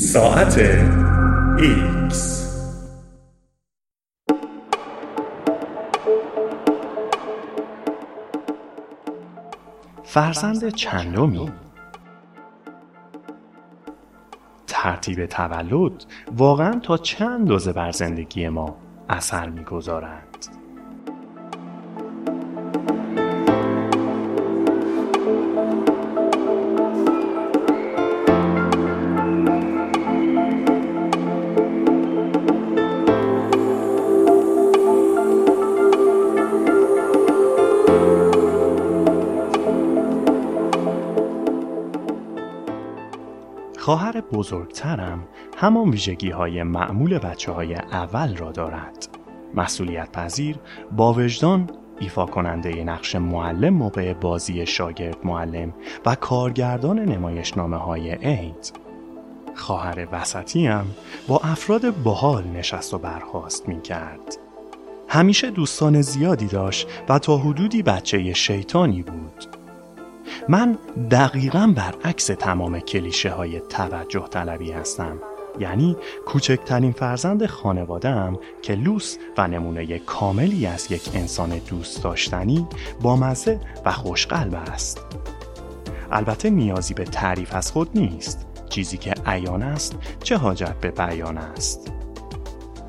ساعت X فرزند چندمی. ترتیب تولد واقعا تا چند دوزه بر زندگی ما اثر می‌گذارد. بزرگترم همان ویژگی های معمول بچه های اول را دارد. مسئولیت پذیر با وجدان ایفا کننده نقش معلم موقع بازی شاگرد معلم و کارگردان نمایشنامه های عید. خواهر وسطیم با افراد باحال نشست و برخواست می کرد. همیشه دوستان زیادی داشت و تا حدودی بچه شیطانی بود. من دقیقا برعکس تمام کلیشه های توجه طلبی هستم. یعنی کوچکترین فرزند خانوادم که لوس و نمونه کاملی از یک انسان دوست داشتنی با مزه و خوشقلب است. البته نیازی به تعریف از خود نیست. چیزی که عیان است چه حاجت به بیان است؟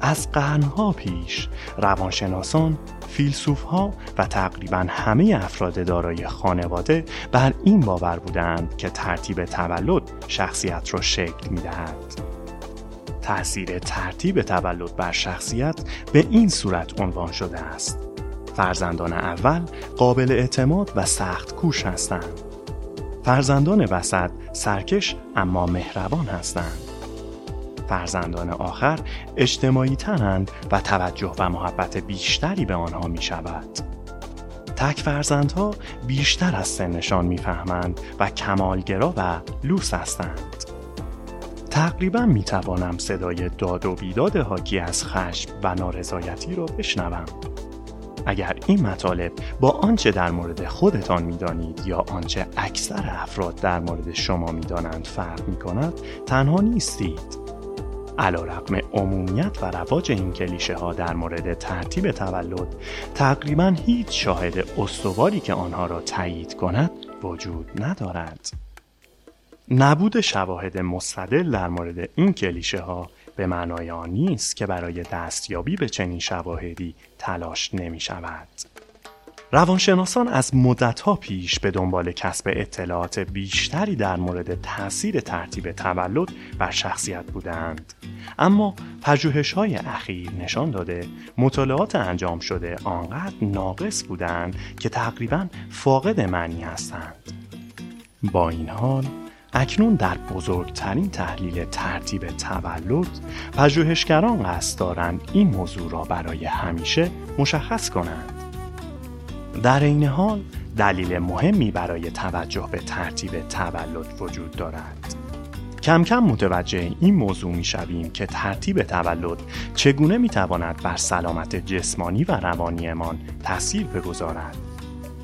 از قرنها پیش روانشناسان فیلسوف ها و تقریبا همه افراد دارای خانواده بر این باور بودند که ترتیب تولد شخصیت را شکل می دهد. تأثیر ترتیب تولد بر شخصیت به این صورت عنوان شده است. فرزندان اول قابل اعتماد و سخت کوش هستند. فرزندان وسط سرکش اما مهربان هستند. فرزندان آخر اجتماعی تنند و توجه و محبت بیشتری به آنها می شود. تک فرزندها بیشتر از سنشان می‌فهمند و کمالگرا و لوس هستند. تقریبا می توانم صدای داد و بیداد حاکی از خشم و نارضایتی را بشنوم. اگر این مطالب با آنچه در مورد خودتان می‌دانید یا آنچه اکثر افراد در مورد شما می‌دانند فرق می کند تنها نیستید. علا رقم عمومیت و رواج این کلیشه ها در مورد ترتیب تولد تقریبا هیچ شاهد استواری که آنها را تایید کند وجود ندارد. نبود شواهد مستدل در مورد این کلیشه ها به معنای آن نیست که برای دستیابی به چنین شواهدی تلاش نمی شود. روانشناسان از مدتها پیش به دنبال کسب اطلاعات بیشتری در مورد تاثیر ترتیب تولد بر شخصیت بودند. اما پژوهش های اخیر نشان داده مطالعات انجام شده آنقدر ناقص بودند که تقریبا فاقد معنی هستند. با این حال اکنون در بزرگترین تحلیل ترتیب تولد پژوهشگران قصد دارند این موضوع را برای همیشه مشخص کنند. در این حال دلیل مهمی برای توجه به ترتیب تولد وجود دارد. کم کم متوجه این موضوع می شویم که ترتیب تولد چگونه می تواند بر سلامت جسمانی و روانیمان تاثیر بگذارد.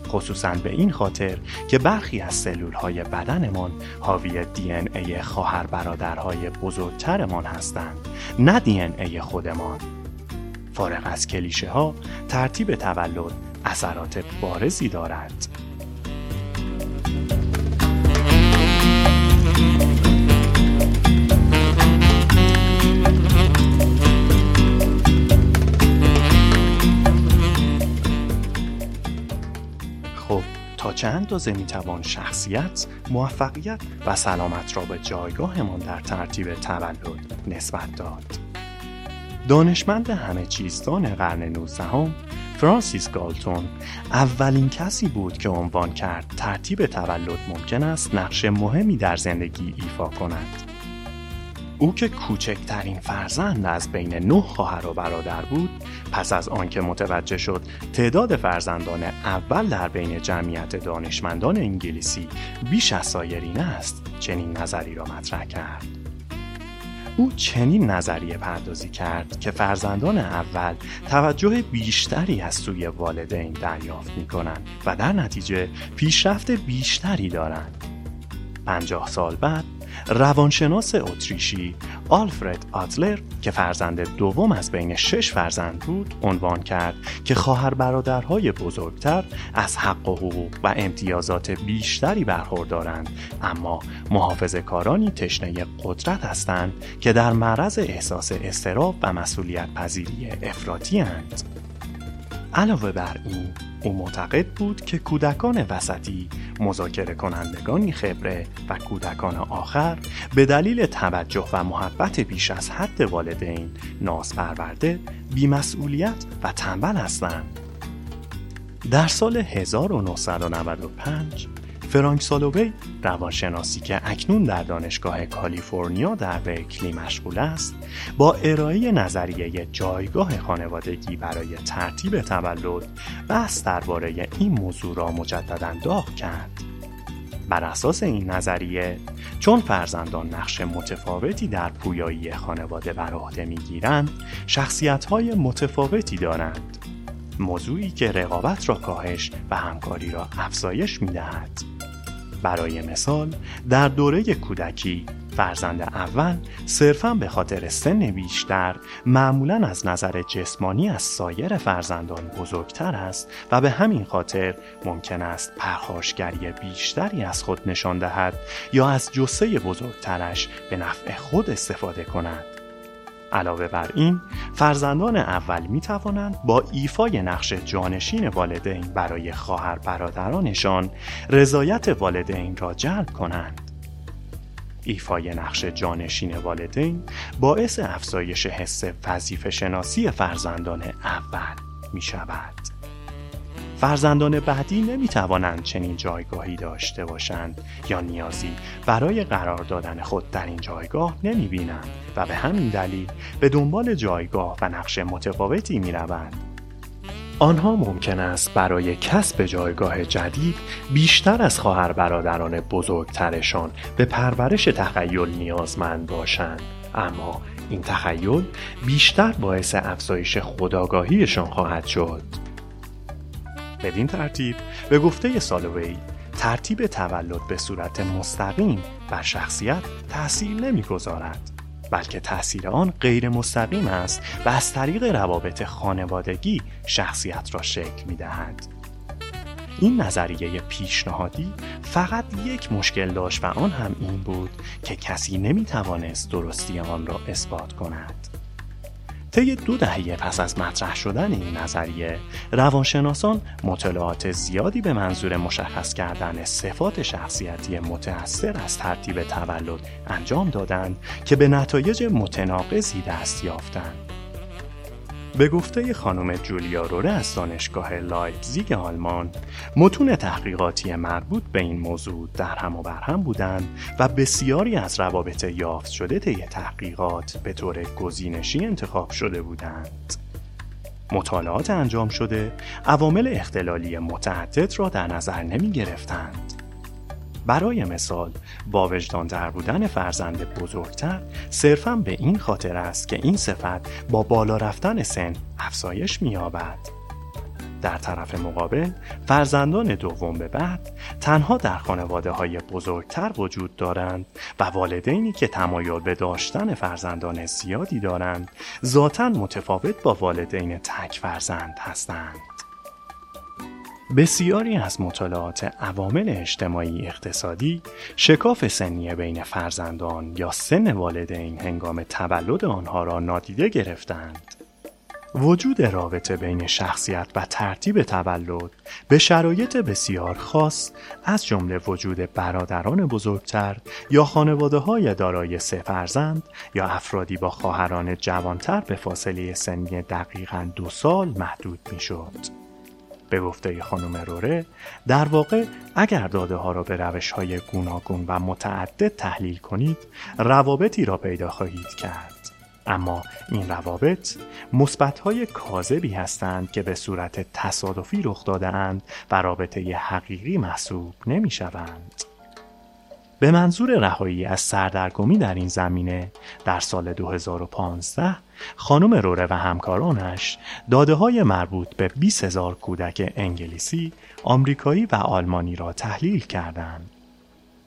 خصوصا به این خاطر که برخی از سلول های بدنمان حاوی دی ان ای خواهر برادرهای بزرگترمان هستند نه دی ان ای خودمان. فارغ از کلیشه ها ترتیب تولد اثرات بارزی دارد خب تا چند اندازه می‌توان شخصیت، موفقیت و سلامت را به جایگاهمان در ترتیب تولد نسبت داد. دانشمند همه چیزدان قرن 19 فرانسیس گالتون اولین کسی بود که عنوان کرد ترتیب تولد ممکن است نقش مهمی در زندگی ایفا کند. او که کوچکترین فرزند از بین نه خواهر و برادر بود پس از آنکه متوجه شد تعداد فرزندان اول در بین جمعیت دانشمندان انگلیسی بیش از سایرین است چنین نظری را مطرح کرد او چنین نظریه پردازی کرد که فرزندان اول توجه بیشتری از سوی والدین دریافت می کنند و در نتیجه پیشرفت بیشتری دارند. پنجاه سال بعد روانشناس اتریشی آلفرد آتلر که فرزند دوم از بین شش فرزند بود عنوان کرد که خواهر برادرهای بزرگتر از حق و حقوق و امتیازات بیشتری برخوردارند اما محافظ کارانی تشنه قدرت هستند که در معرض احساس استراب و مسئولیت پذیری افراطی هند. علاوه بر این او معتقد بود که کودکان وسطی مذاکره کنندگانی خبره و کودکان آخر به دلیل توجه و محبت بیش از حد والدین ناز پرورده بیمسئولیت و تنبل هستند. در سال 1995 فرانک سالووی روانشناسی که اکنون در دانشگاه کالیفرنیا در برکلی مشغول است با ارائه نظریه جایگاه خانوادگی برای ترتیب تولد بحث درباره این موضوع را مجددا داغ کرد. بر اساس این نظریه چون فرزندان نقش متفاوتی در پویایی خانواده بر عهده می‌گیرند شخصیت‌های متفاوتی دارند. موضوعی که رقابت را کاهش و همکاری را افزایش می‌دهد. برای مثال در دوره کودکی فرزند اول صرفا به خاطر سن بیشتر معمولا از نظر جسمانی از سایر فرزندان بزرگتر است و به همین خاطر ممکن است پرخاشگری بیشتری از خود نشان دهد یا از جسه بزرگترش به نفع خود استفاده کند. علاوه بر این فرزندان اول می توانند با ایفای نقش جانشین والدین برای خواهر برادرانشان رضایت والدین را جلب کنند ایفای نقش جانشین والدین باعث افزایش حس وظیفه شناسی فرزندان اول می شود. فرزندان بعدی نمی توانند چنین جایگاهی داشته باشند یا نیازی برای قرار دادن خود در این جایگاه نمی بینند و به همین دلیل به دنبال جایگاه و نقش متفاوتی می روند. آنها ممکن است برای کسب جایگاه جدید بیشتر از خواهر برادران بزرگترشان به پرورش تخیل نیازمند باشند اما این تخیل بیشتر باعث افزایش خداگاهیشان خواهد شد بدین ترتیب به گفته سالوی ترتیب تولد به صورت مستقیم بر شخصیت تأثیر نمی‌گذارد بلکه تاثیر آن غیر مستقیم است و از طریق روابط خانوادگی شخصیت را شکل می دهد. این نظریه پیشنهادی فقط یک مشکل داشت و آن هم این بود که کسی نمی توانست درستی آن را اثبات کند. طی دو دهه پس از مطرح شدن این نظریه روانشناسان مطالعات زیادی به منظور مشخص کردن صفات شخصیتی متأثر از ترتیب تولد انجام دادند که به نتایج متناقضی دست یافتند. به گفته خانم جولیا رورر از دانشگاه لایپزیگ آلمان متون تحقیقاتی مربوط به این موضوع در هم و بر هم بودند و بسیاری از روابط یافت شده طی تحقیقات به طور گزینشی انتخاب شده بودند. مطالعات انجام شده عوامل اختلالی متعدد را در نظر نمی گرفتند. برای مثال با وجدان در بودن فرزند بزرگتر صرفا به این خاطر است که این صفت با بالا رفتن سن افزایش می‌یابد. در طرف مقابل فرزندان دوم به بعد تنها در خانواده های بزرگتر وجود دارند و والدینی که تمایل به داشتن فرزندان زیادی دارند ذاتا متفاوت با والدین تک فرزند هستند. بسیاری از مطالعات عوامل اجتماعی اقتصادی شکاف سنی بین فرزندان یا سن والدین هنگام تولد آنها را نادیده گرفتند. وجود رابطه بین شخصیت و ترتیب تولد به شرایط بسیار خاص از جمله وجود برادران بزرگتر یا خانواده های دارای سه فرزند یا افرادی با خواهران جوانتر به فاصله سنی دقیقا دو سال محدود می شد. به گفته خانم روره در واقع اگر داده ها را به روش های گوناگون و متعدد تحلیل کنید روابطی را پیدا خواهید کرد اما این روابط مثبت های کاذبی هستند که به صورت تصادفی رخ داده اند و رابطه حقیقی محسوب نمی شوند. به منظور رهایی از سردرگمی در این زمینه در سال 2015 خانم روره و همکارانش داده های مربوط به 20 هزار کودک انگلیسی، آمریکایی و آلمانی را تحلیل کردند.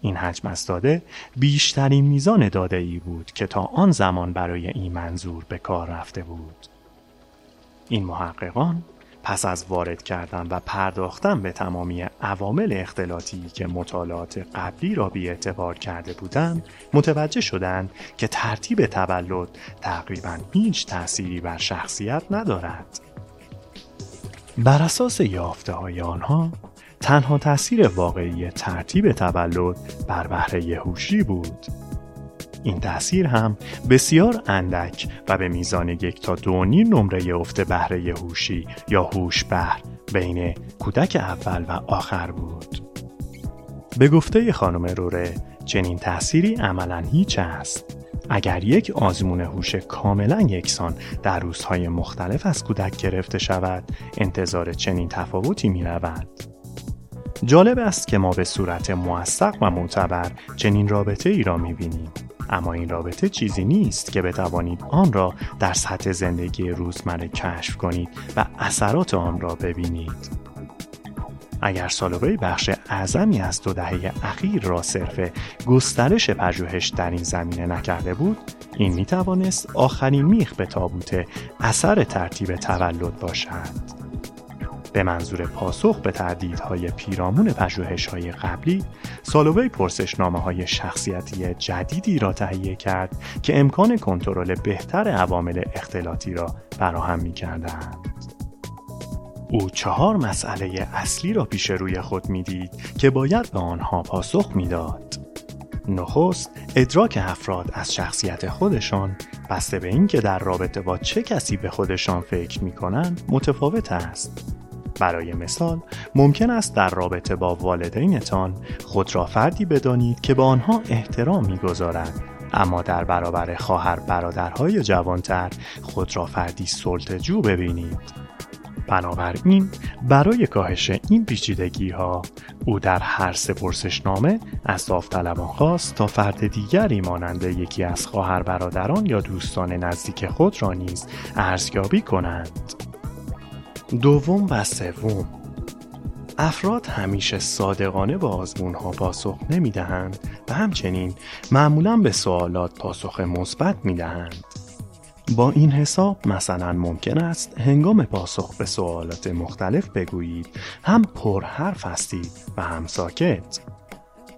این حجم از داده بیشترین میزان داده ای بود که تا آن زمان برای این منظور به کار رفته بود. این محققان پس از وارد کردن و پرداختن به تمامی عوامل اختلاطی که مطالعات قبلی را بی اعتبار کرده بودند متوجه شدند که ترتیب تولد تقریبا هیچ تأثیری بر شخصیت ندارد. بر اساس یافته های آنها تنها تاثیر واقعی ترتیب تولد بر بهره هوشی بود. این تاثیر هم بسیار اندک و به میزان یک تا دو نیم نمره افت بهره هوشی یا هوش بهر بین کودک اول و آخر بود. به گفته خانم روره چنین تأثیری عملا هیچ است. اگر یک آزمون هوش کاملا یکسان در روزهای مختلف از کودک گرفته شود انتظار چنین تفاوتی می رود. جالب است که ما به صورت موثق و معتبر چنین رابطه ای را می بینیم. اما این رابطه چیزی نیست که بتوانید آن را در سطح زندگی روزمره کشف کنید و اثرات آن را ببینید. اگر سالوی بخش اعظمی از دو دهه اخیر را صرف گسترش پژوهش در این زمینه نکرده بود این می توانست آخرین میخ به تابوت اثر ترتیب تولد باشد به منظور پاسخ به تردیدهای پیرامون های قبلی سالوی پرسشنامه های شخصیتی جدیدی را تهیه کرد که امکان کنترل بهتر عوامل اختلاطی را فراهم می کردند. او چهار مسئله اصلی را پیش روی خود می‌دید که باید به آنها پاسخ می‌داد. نخست ادراک افراد از شخصیت خودشان بسته به اینکه در رابطه با چه کسی به خودشان فکر می کنند متفاوت است. برای مثال ممکن است در رابطه با والدینتان خود را فردی بدانید که به آنها احترام می‌گذارد اما در برابر خواهر برادرهای جوانتر خود را فردی سلطجو ببینید. بنابراین برای کاهش این پیچیدگی ها او در هر سه پرسشنامه از داوطلبان خواست تا فرد دیگری مانند یکی از خواهر برادران یا دوستان نزدیک خود را نیز ارزیابی کنند. دوم و سوم افراد همیشه صادقانه با آزمون ها پاسخ نمی دهند و همچنین معمولا به سوالات پاسخ مثبت می دهند. با این حساب مثلا ممکن است هنگام پاسخ به سوالات مختلف بگویید هم پرحرف هستید و هم ساکت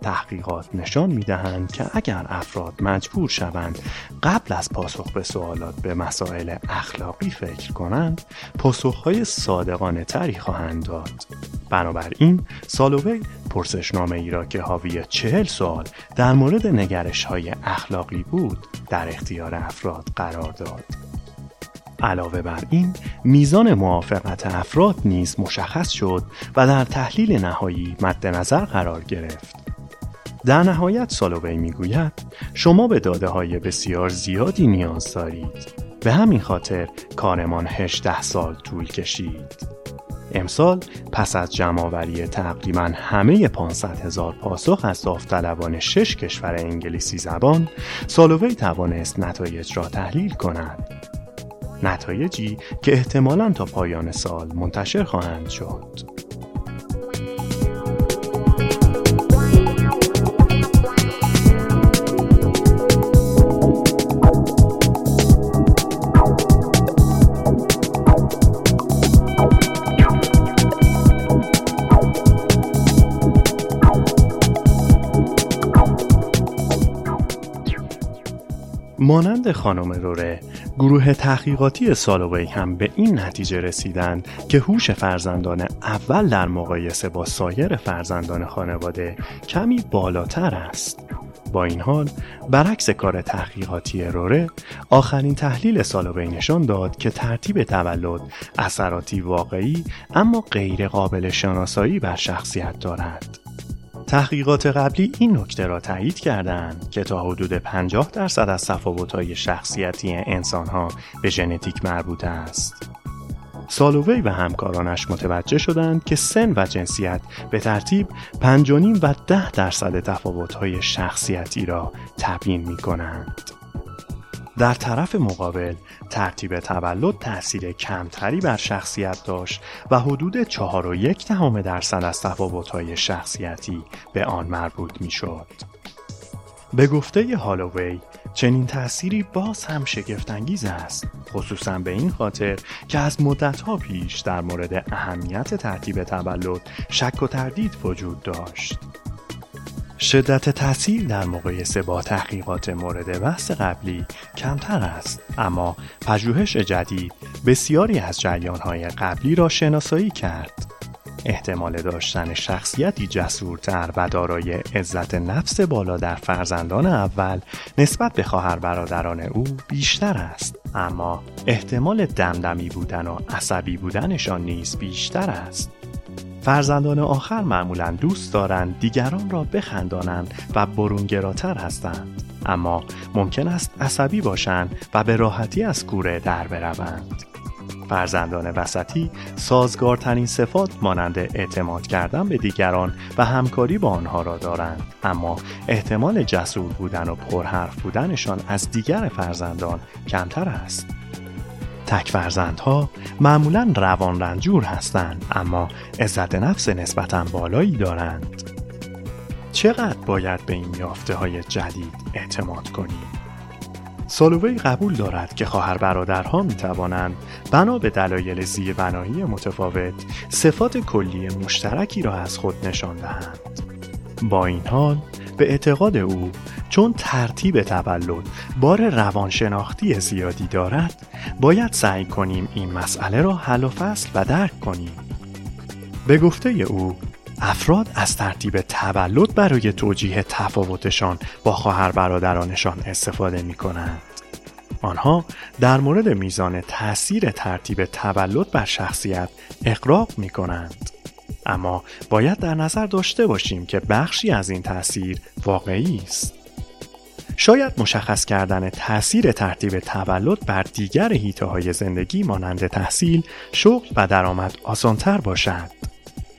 تحقیقات نشان می دهند که اگر افراد مجبور شوند قبل از پاسخ به سوالات به مسائل اخلاقی فکر کنند پاسخهای صادقانه تری خواهند داد. بنابراین سالووی پرسشنامه ای را که حاوی چهل سوال در مورد نگرش های اخلاقی بود در اختیار افراد قرار داد. علاوه بر این میزان موافقت افراد نیز مشخص شد و در تحلیل نهایی مد نظر قرار گرفت. در نهایت سالووی می‌گوید شما به داده های بسیار زیادی نیاز دارید. به همین خاطر کارمان 18 سال طول کشید. امسال پس از جمعآوری تقریبا همه 500 هزار پاسخ از داوطلبان شش کشور انگلیسی زبان سالووی توانست نتایج را تحلیل کند. نتایجی که احتمالا تا پایان سال منتشر خواهند شد. مانند خانم روره گروه تحقیقاتی سالوی هم به این نتیجه رسیدند که هوش فرزندان اول در مقایسه با سایر فرزندان خانواده کمی بالاتر است. با این حال برعکس کار تحقیقاتی روره آخرین تحلیل سالوی نشان داد که ترتیب تولد اثراتی واقعی اما غیر قابل شناسایی بر شخصیت دارد. تحقیقات قبلی این نکته را تایید کردند که تا حدود 50 درصد از تفاوت‌های شخصیتی انسانها به ژنتیک مربوط است. سالووی و همکارانش متوجه شدند که سن و جنسیت به ترتیب 5.5 و 10 درصد تفاوت‌های شخصیتی را تبیین می کنند. در طرف مقابل ترتیب تولد تاثیر کمتری بر شخصیت داشت و حدود چهار و یک دهم درصد از تفاوت‌های شخصیتی به آن مربوط می‌شد. به گفته هالووی چنین تأثیری باز هم شگفتانگیز است خصوصا به این خاطر که از مدتها پیش در مورد اهمیت ترتیب تولد شک و تردید وجود داشت شدت تاثیر در مقایسه با تحقیقات مورد بحث قبلی کمتر است. اما پژوهش جدید بسیاری از جریانهای قبلی را شناسایی کرد. احتمال داشتن شخصیتی جسورتر و دارای عزت نفس بالا در فرزندان اول نسبت به خواهر برادران او بیشتر است. اما احتمال دمدمی بودن و عصبی بودنشان نیز بیشتر است. فرزندان آخر معمولا دوست دارند دیگران را بخندانند و برونگراتر هستند. اما ممکن است عصبی باشند و به راحتی از کوره در بروند. فرزندان وسطی سازگارترین صفات مانند اعتماد کردن به دیگران و همکاری با آنها را دارند. اما احتمال جسور بودن و پرحرف بودنشان از دیگر فرزندان کمتر است. تک فرزندها معمولا روان رنجور هستند اما عزت نفس نسبتا بالایی دارند چقدر باید به این یافته های جدید اعتماد کنیم؟ سالووی قبول دارد که خواهر برادرها می توانند بنا به دلایل زیربنایی متفاوت صفات کلی مشترکی را از خود نشان دهند. با این حال به اعتقاد او چون ترتیب تولد بار روانشناختی زیادی دارد باید سعی کنیم این مسئله را حل و فصل و درک کنیم. به گفته او افراد از ترتیب تولد برای توجیه تفاوتشان با خواهر برادرانشان استفاده می کنند. آنها در مورد میزان تاثیر ترتیب تولد بر شخصیت اقراق می کنند. اما باید در نظر داشته باشیم که بخشی از این تاثیر واقعی است. شاید مشخص کردن تاثیر ترتیب تولد بر دیگر حیطه های زندگی مانند تحصیل، شغل و درآمد آسانتر باشد.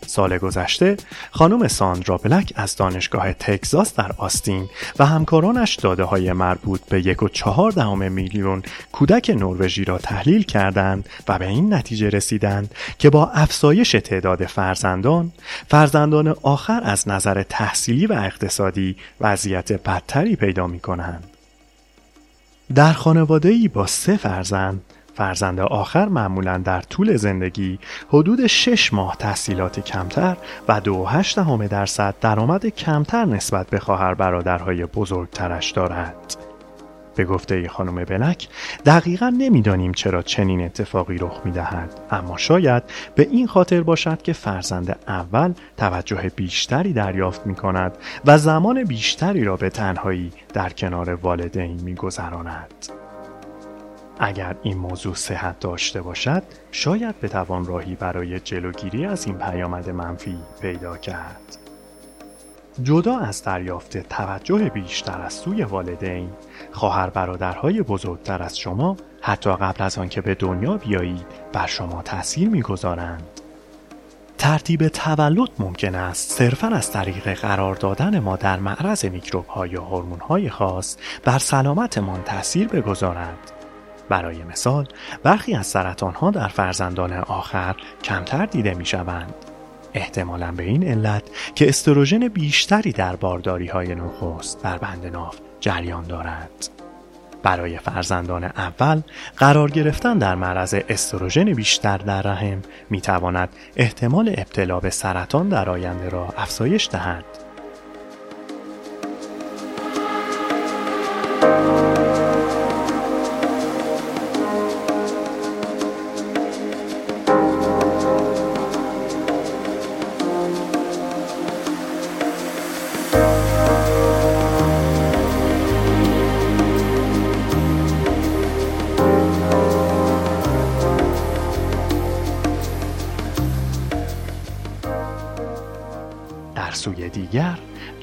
سال گذشته خانم ساندرا بلک از دانشگاه تگزاس در آستین و همکارانش داده های مربوط به یک و چهار دهم میلیون کودک نروژی را تحلیل کردند و به این نتیجه رسیدند که با افزایش تعداد فرزندان فرزندان آخر از نظر تحصیلی و اقتصادی وضعیت بدتری پیدا می کنند. در خانواده ای با سه فرزند فرزند آخر معمولا در طول زندگی حدود 6 ماه تحصیلات کمتر و دو همه درصد درآمد کمتر نسبت به خواهر برادرهای بزرگترش دارد. به گفته خانم بلک دقیقا نمی‌دانیم چرا چنین اتفاقی رخ می دهد اما شاید به این خاطر باشد که فرزند اول توجه بیشتری دریافت می کند و زمان بیشتری را به تنهایی در کنار والدین می گذراند. اگر این موضوع صحت داشته باشد شاید بتوان راهی برای جلوگیری از این پیامد منفی پیدا کرد. جدا از دریافت توجه بیشتر از سوی والدین خواهر برادرهای بزرگتر از شما حتی قبل از آنکه به دنیا بیایید بر شما تاثیر می‌گذارند. ترتیب تولد ممکن است صرفا از طریق قرار دادن ما در معرض میکروب یا هورمون های خاص بر سلامتمان تاثیر بگذارند برای مثال برخی از سرطان ها در فرزندان آخر کمتر دیده می شوند. احتمالا به این علت که استروژن بیشتری در بارداری های نخست در بند ناف جریان دارد. برای فرزندان اول قرار گرفتن در معرض استروژن بیشتر در رحم می تواند احتمال ابتلا به سرطان در آینده را افزایش دهد.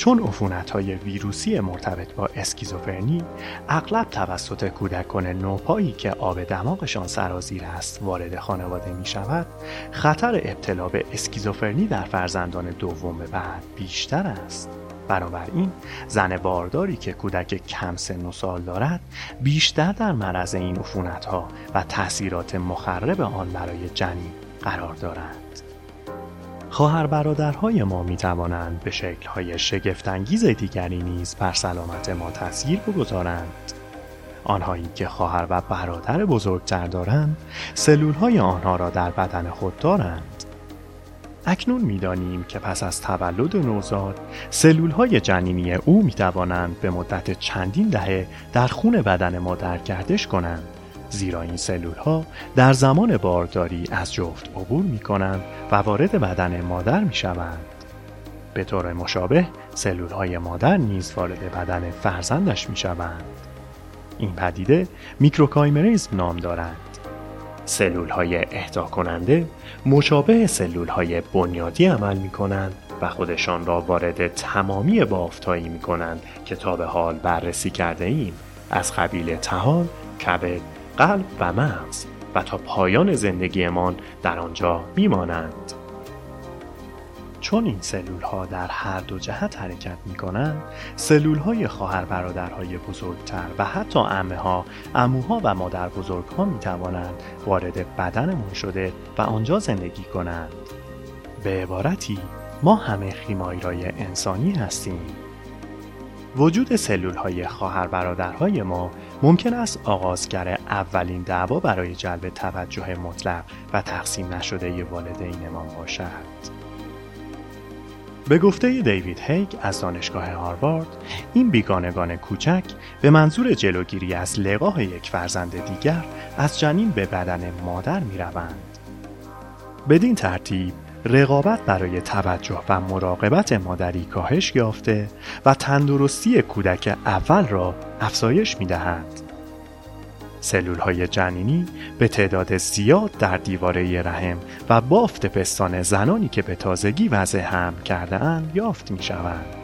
چون عفونت های ویروسی مرتبط با اسکیزوفرنی اغلب توسط کودکان نوپایی که آب دماغشان سرازیر است وارد خانواده می شود خطر ابتلا به اسکیزوفرنی در فرزندان دوم بعد بیشتر است بنابراین زن بارداری که کودک کم سن و سال دارد بیشتر در معرض این عفونت ها و تاثیرات مخرب آن برای جنین قرار دارند. خواهر برادرهای ما می توانند به شکلهای شگفتانگیز دیگری نیز بر سلامت ما تاثیر بگذارند. آنهایی که خواهر و برادر بزرگتر دارند سلول های آنها را در بدن خود دارند اکنون می‌دانیم که پس از تولد نوزاد سلول های جنینی او می توانند به مدت چندین دهه در خون بدن مادر گردش کنند زیرا این سلول ها در زمان بارداری از جفت عبور می کنند و وارد بدن مادر می شوند. به طور مشابه سلول های مادر نیز وارد بدن فرزندش می شوند. این پدیده میکروکایمریزم نام دارد. سلول های اهدا کننده مشابه سلول های بنیادی عمل می کنند و خودشان را وارد تمامی بافتایی می کنند که تا به حال بررسی کرده ایم از قبیل تهان، کبد، قلب و مغز و تا پایان زندگیمان در آنجا میمانند. چون این سلول ها در هر دو جهت حرکت می کنند سلول های خواهر برادرهای بزرگتر و حتی امه ها اموها و مادر بزرگ ها می توانند وارد بدنمون شده و آنجا زندگی کنند به عبارتی ما همه خیمایرای انسانی هستیم وجود سلول های خواهر برادرهای ما ممکن است آغازگر اولین دعوا برای جلب توجه مطلق و تقسیم نشده والدینمان باشد. به گفته دیوید هیگ از دانشگاه هاروارد این بیگانگان کوچک به منظور جلوگیری از لقاه یک فرزند دیگر از جنین به بدن مادر می روند. بدین ترتیب رقابت برای توجه و مراقبت مادری کاهش یافته و تندرستی کودک اول را افزایش می دهد. سلول های جنینی به تعداد زیاد در دیواره رحم و بافت پستان زنانی که به تازگی وضع هم کرده اند یافت می شوند.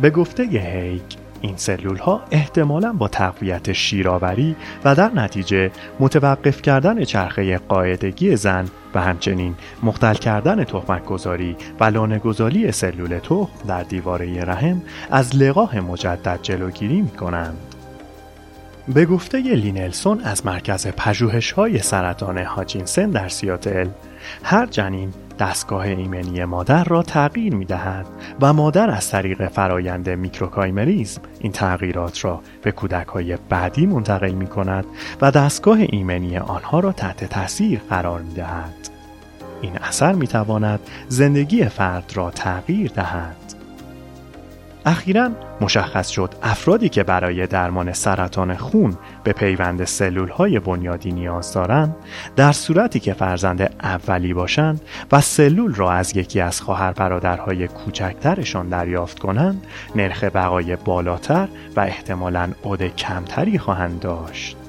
به گفته هیک این سلول ها احتمالا با تقویت شیرآوری و در نتیجه متوقف کردن چرخه قاعدگی زن و همچنین مختل کردن تخمک گذاری و لانه گذاری سلول تخم در دیواره رحم از لقاح مجدد جلوگیری می کنند. به گفته لی نلسون از مرکز پژوهش های سرطان هاچینسن در سیاتل هر جنین دستگاه ایمنی مادر را تغییر می دهد و مادر از طریق فرایند میکروکایمریزم این تغییرات را به کودک های بعدی منتقل می کند و دستگاه ایمنی آنها را تحت تاثیر قرار می دهد. این اثر می تواند زندگی فرد را تغییر دهد. اخیرا مشخص شد افرادی که برای درمان سرطان خون به پیوند سلول های بنیادی نیاز دارند در صورتی که فرزند اولی باشند و سلول را از یکی از خواهر برادرهای کوچکترشان دریافت کنند نرخ بقای بالاتر و احتمالاً عد کمتری خواهند داشت.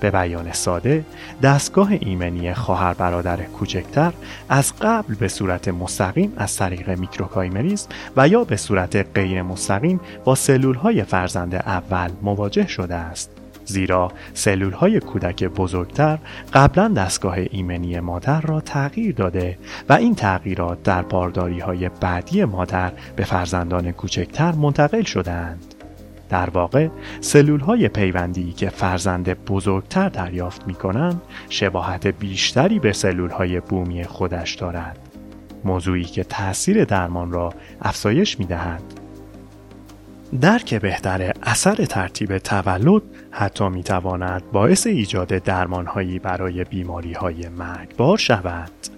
به بیان ساده دستگاه ایمنی خواهر برادر کوچکتر از قبل به صورت مستقیم از طریق میکروکایمریزم و یا به صورت غیر مستقیم با سلول های فرزند اول مواجه شده است زیرا سلول های کودک بزرگتر قبلا دستگاه ایمنی مادر را تغییر داده و این تغییرات در بارداری های بعدی مادر به فرزندان کوچکتر منتقل شدهاند. در واقع سلول های پیوندی که فرزند بزرگتر دریافت می کنند شباهت بیشتری به سلول های بومی خودش دارد موضوعی که تاثیر درمان را افزایش می دهد. درک بهتر اثر ترتیب تولد حتی می تواند باعث ایجاد درمانهایی برای بیماری های مرگبار شود.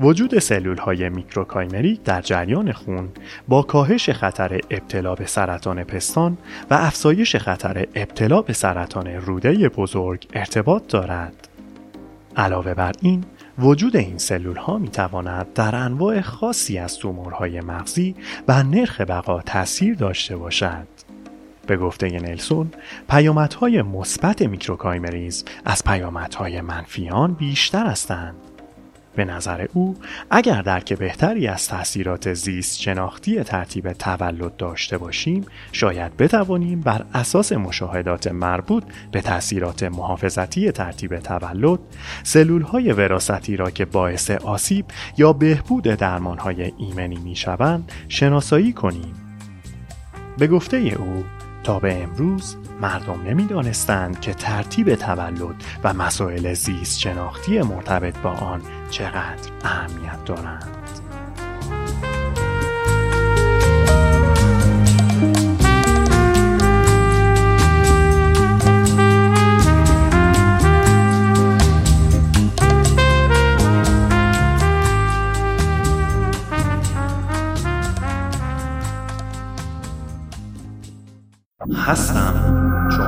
وجود سلول های میکروکایمری در جریان خون با کاهش خطر ابتلا به سرطان پستان و افزایش خطر ابتلا به سرطان روده بزرگ ارتباط دارد. علاوه بر این، وجود این سلول ها می تواند در انواع خاصی از تومورهای مغزی و نرخ بقا تاثیر داشته باشد. به گفته نلسون، پیامدهای مثبت میکروکایمریزم از پیامدهای منفیان بیشتر هستند. به نظر او اگر درک بهتری از تاثیرات زیست شناختی ترتیب تولد داشته باشیم شاید بتوانیم بر اساس مشاهدات مربوط به تاثیرات محافظتی ترتیب تولد سلول های وراستی را که باعث آسیب یا بهبود درمان های ایمنی می شوند شناسایی کنیم. به گفته او تا به امروز مردم نمی‌دانستند که ترتیب تولد و مسائل زیست شناختی مرتبط با آن چقدر اهمیت دارند. هستم. چون می‌دانم